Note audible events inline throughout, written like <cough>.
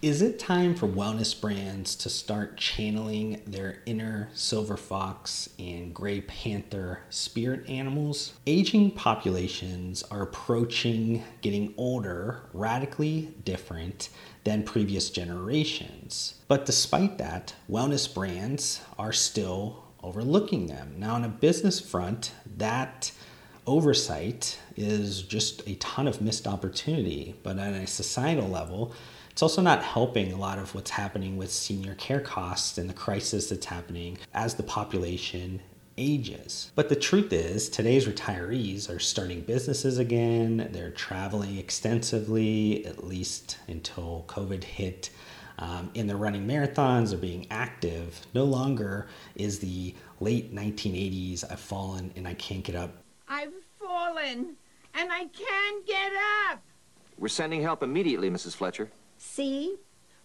Is it time for wellness brands to start channeling their inner silver fox and gray panther spirit animals? Aging populations are approaching getting older radically different than previous generations. But despite that, wellness brands are still overlooking them. Now, on a business front, that oversight is just a ton of missed opportunity. But on a societal level, it's also not helping a lot of what's happening with senior care costs and the crisis that's happening as the population ages. But the truth is, today's retirees are starting businesses again, they're traveling extensively, at least until COVID hit. Um, and they're running marathons, they're being active. No longer is the late 1980s, I've fallen and I can't get up. I've fallen and I can't get up. We're sending help immediately, Mrs. Fletcher. See?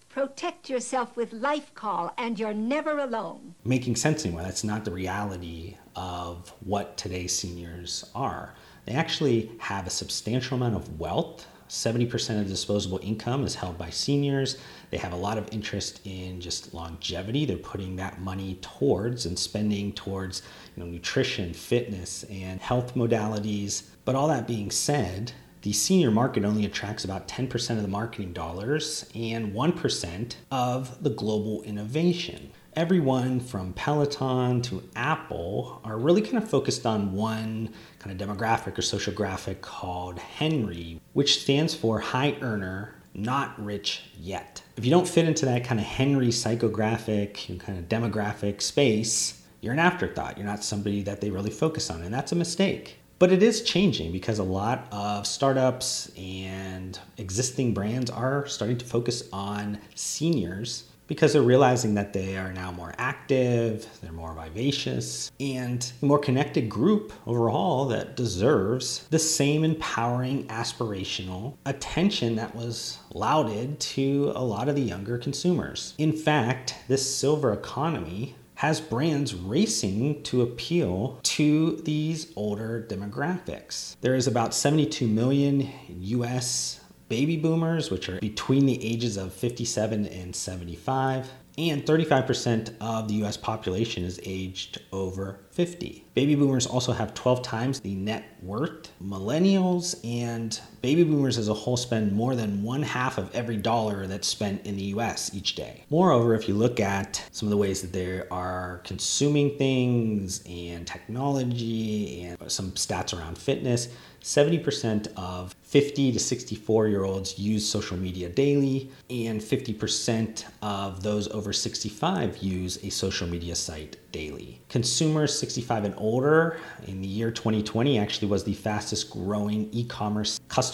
Protect yourself with Life Call, and you're never alone. Making sense anymore. That's not the reality of what today's seniors are. They actually have a substantial amount of wealth. 70% of disposable income is held by seniors. They have a lot of interest in just longevity. They're putting that money towards and spending towards you know, nutrition, fitness, and health modalities. But all that being said, the senior market only attracts about 10% of the marketing dollars and 1% of the global innovation. Everyone from Peloton to Apple are really kind of focused on one kind of demographic or psychographic called Henry, which stands for high earner, not rich yet. If you don't fit into that kind of Henry psychographic and kind of demographic space, you're an afterthought. You're not somebody that they really focus on, and that's a mistake. But it is changing because a lot of startups and existing brands are starting to focus on seniors because they're realizing that they are now more active, they're more vivacious, and a more connected group overall that deserves the same empowering, aspirational attention that was lauded to a lot of the younger consumers. In fact, this silver economy has brands racing to appeal to these older demographics. There is about 72 million US baby boomers, which are between the ages of 57 and 75 and 35% of the US population is aged over 50. Baby boomers also have 12 times the net worth. Millennials and baby boomers as a whole spend more than one half of every dollar that's spent in the US each day. Moreover, if you look at some of the ways that they are consuming things and technology and some stats around fitness, 70% of 50 to 64 year olds use social media daily, and 50% of those over 65 use a social media site daily. Consumers 65 and older in the year 2020 actually was the fastest growing e commerce customer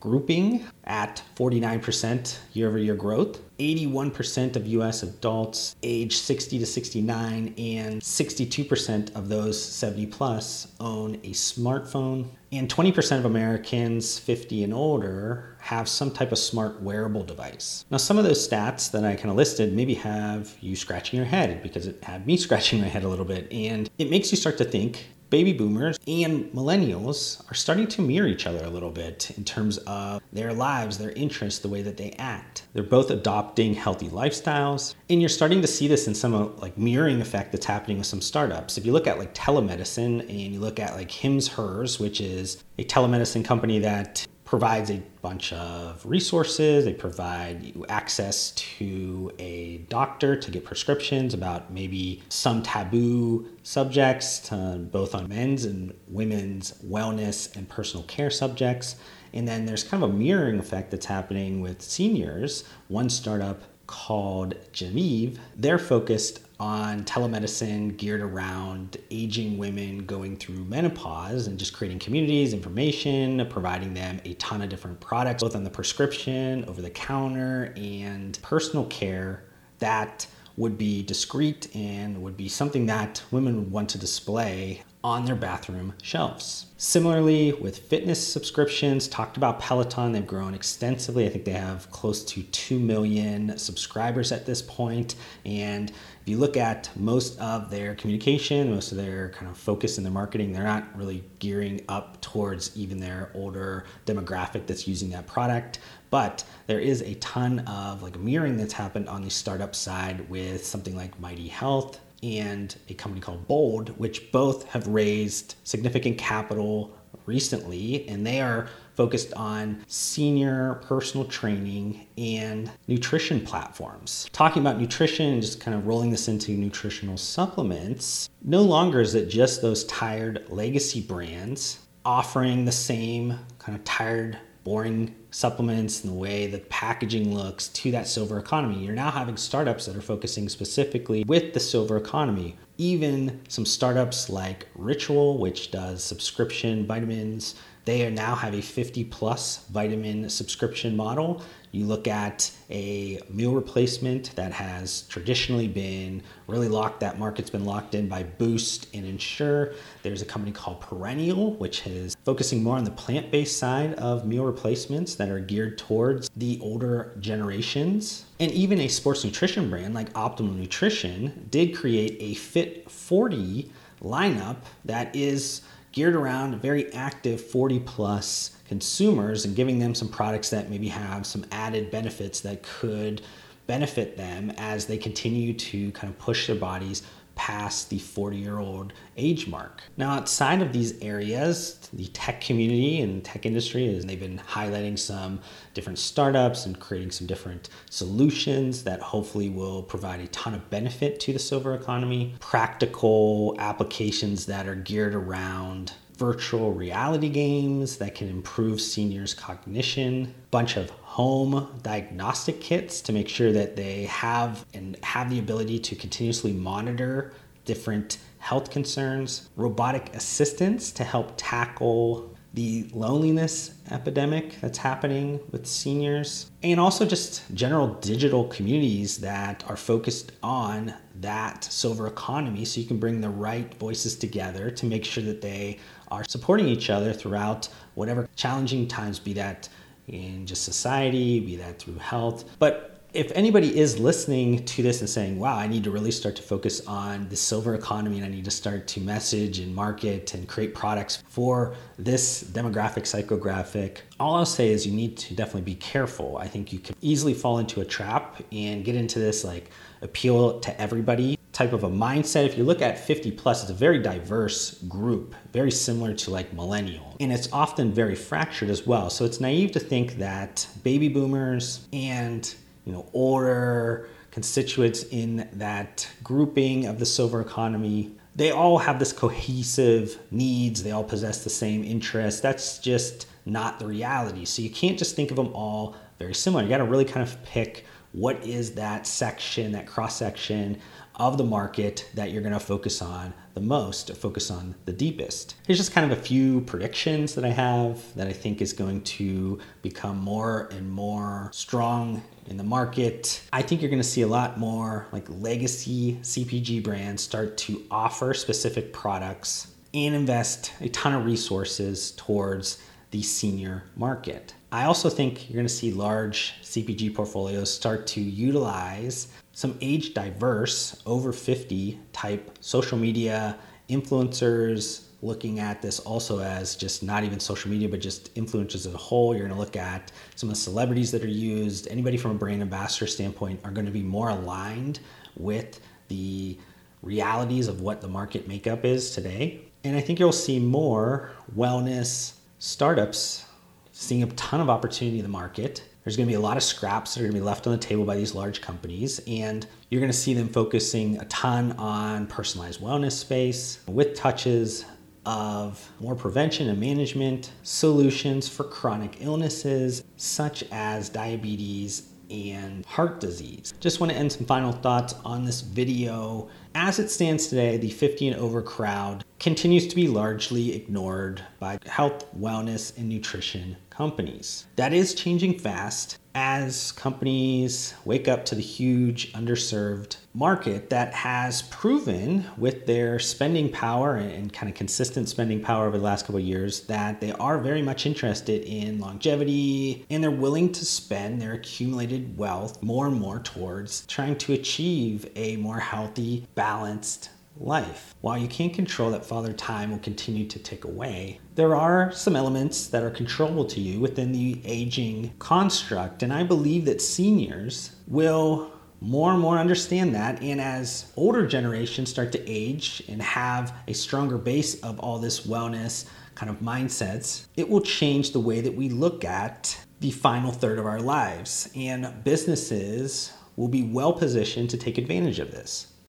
grouping at 49% year over year growth. 81% of US adults age 60 to 69 and 62% of those 70 plus own a smartphone. And 20% of Americans 50 and older have some type of smart wearable device. Now, some of those stats that I kind of listed maybe have you scratching your head because it had me <laughs> scratching my head a little bit. And it makes you start to think baby boomers and millennials are starting to mirror each other a little bit in terms of their lives, their interests, the way that they act. They're both adopting healthy lifestyles, and you're starting to see this in some like mirroring effect that's happening with some startups. If you look at like telemedicine and you look at like Hims Hers, which is a telemedicine company that provides a bunch of resources. They provide you access to a doctor to get prescriptions about maybe some taboo subjects, uh, both on men's and women's wellness and personal care subjects. And then there's kind of a mirroring effect that's happening with seniors. One startup called Genevieve, they're focused on telemedicine geared around aging women going through menopause and just creating communities, information, providing them a ton of different products, both on the prescription, over the counter, and personal care that would be discreet and would be something that women would want to display on their bathroom shelves. Similarly, with fitness subscriptions, talked about Peloton, they've grown extensively. I think they have close to 2 million subscribers at this point. And if you look at most of their communication, most of their kind of focus in their marketing, they're not really gearing up towards even their older demographic that's using that product. But there is a ton of like mirroring that's happened on the startup side with something like Mighty Health, and a company called Bold, which both have raised significant capital recently, and they are focused on senior personal training and nutrition platforms. Talking about nutrition and just kind of rolling this into nutritional supplements, no longer is it just those tired legacy brands offering the same kind of tired boring supplements and the way the packaging looks to that silver economy. You're now having startups that are focusing specifically with the silver economy. Even some startups like Ritual, which does subscription vitamins, they now have a 50 plus vitamin subscription model you look at a meal replacement that has traditionally been really locked, that market's been locked in by Boost and Ensure. There's a company called Perennial, which is focusing more on the plant based side of meal replacements that are geared towards the older generations. And even a sports nutrition brand like Optimum Nutrition did create a Fit 40 lineup that is geared around very active 40 plus consumers and giving them some products that maybe have some added benefits that could benefit them as they continue to kind of push their bodies past the 40 year old age mark. Now, outside of these areas, the tech community and tech industry is they've been highlighting some different startups and creating some different solutions that hopefully will provide a ton of benefit to the silver economy, practical applications that are geared around virtual reality games that can improve seniors' cognition, bunch of home diagnostic kits to make sure that they have and have the ability to continuously monitor different health concerns, robotic assistants to help tackle the loneliness epidemic that's happening with seniors, and also just general digital communities that are focused on that silver economy so you can bring the right voices together to make sure that they are supporting each other throughout whatever challenging times, be that in just society, be that through health. But if anybody is listening to this and saying, wow, I need to really start to focus on the silver economy and I need to start to message and market and create products for this demographic, psychographic, all I'll say is you need to definitely be careful. I think you can easily fall into a trap and get into this like appeal to everybody type of a mindset. If you look at 50 plus, it's a very diverse group, very similar to like millennial. And it's often very fractured as well. So it's naive to think that baby boomers and you know order, constituents in that grouping of the silver economy. They all have this cohesive needs. They all possess the same interests. That's just not the reality. So you can't just think of them all very similar. You got to really kind of pick what is that section that cross section of the market that you're going to focus on the most, focus on the deepest. Here's just kind of a few predictions that I have that I think is going to become more and more strong in the market. I think you're going to see a lot more like legacy CPG brands start to offer specific products and invest a ton of resources towards the senior market. I also think you're going to see large CPG portfolios start to utilize some age diverse, over 50 type social media influencers looking at this also as just not even social media, but just influencers as a whole. You're going to look at some of the celebrities that are used. Anybody from a brand ambassador standpoint are going to be more aligned with the realities of what the market makeup is today. And I think you'll see more wellness startups seeing a ton of opportunity in the market there's going to be a lot of scraps that are going to be left on the table by these large companies, and you're going to see them focusing a ton on personalized wellness space with touches of more prevention and management solutions for chronic illnesses such as diabetes and heart disease. Just want to end some final thoughts on this video. As it stands today, the 50 and over crowd continues to be largely ignored by health, wellness, and nutrition companies. That is changing fast as companies wake up to the huge underserved market that has proven with their spending power and, kind of consistent spending power over the last couple of years that they are very much interested in longevity and they're willing to spend their accumulated wealth more and more towards trying to achieve a more healthy, balanced life. While you can't control that Father Time will continue to tick away, there are some elements that are controllable to you within the aging construct. And I believe that seniors will more and more understand that. And as older generations start to age and have a stronger base of all this wellness kind of mindsets, it will change the way that we look at the final third of our lives. And businesses will be well positioned to take advantage of this.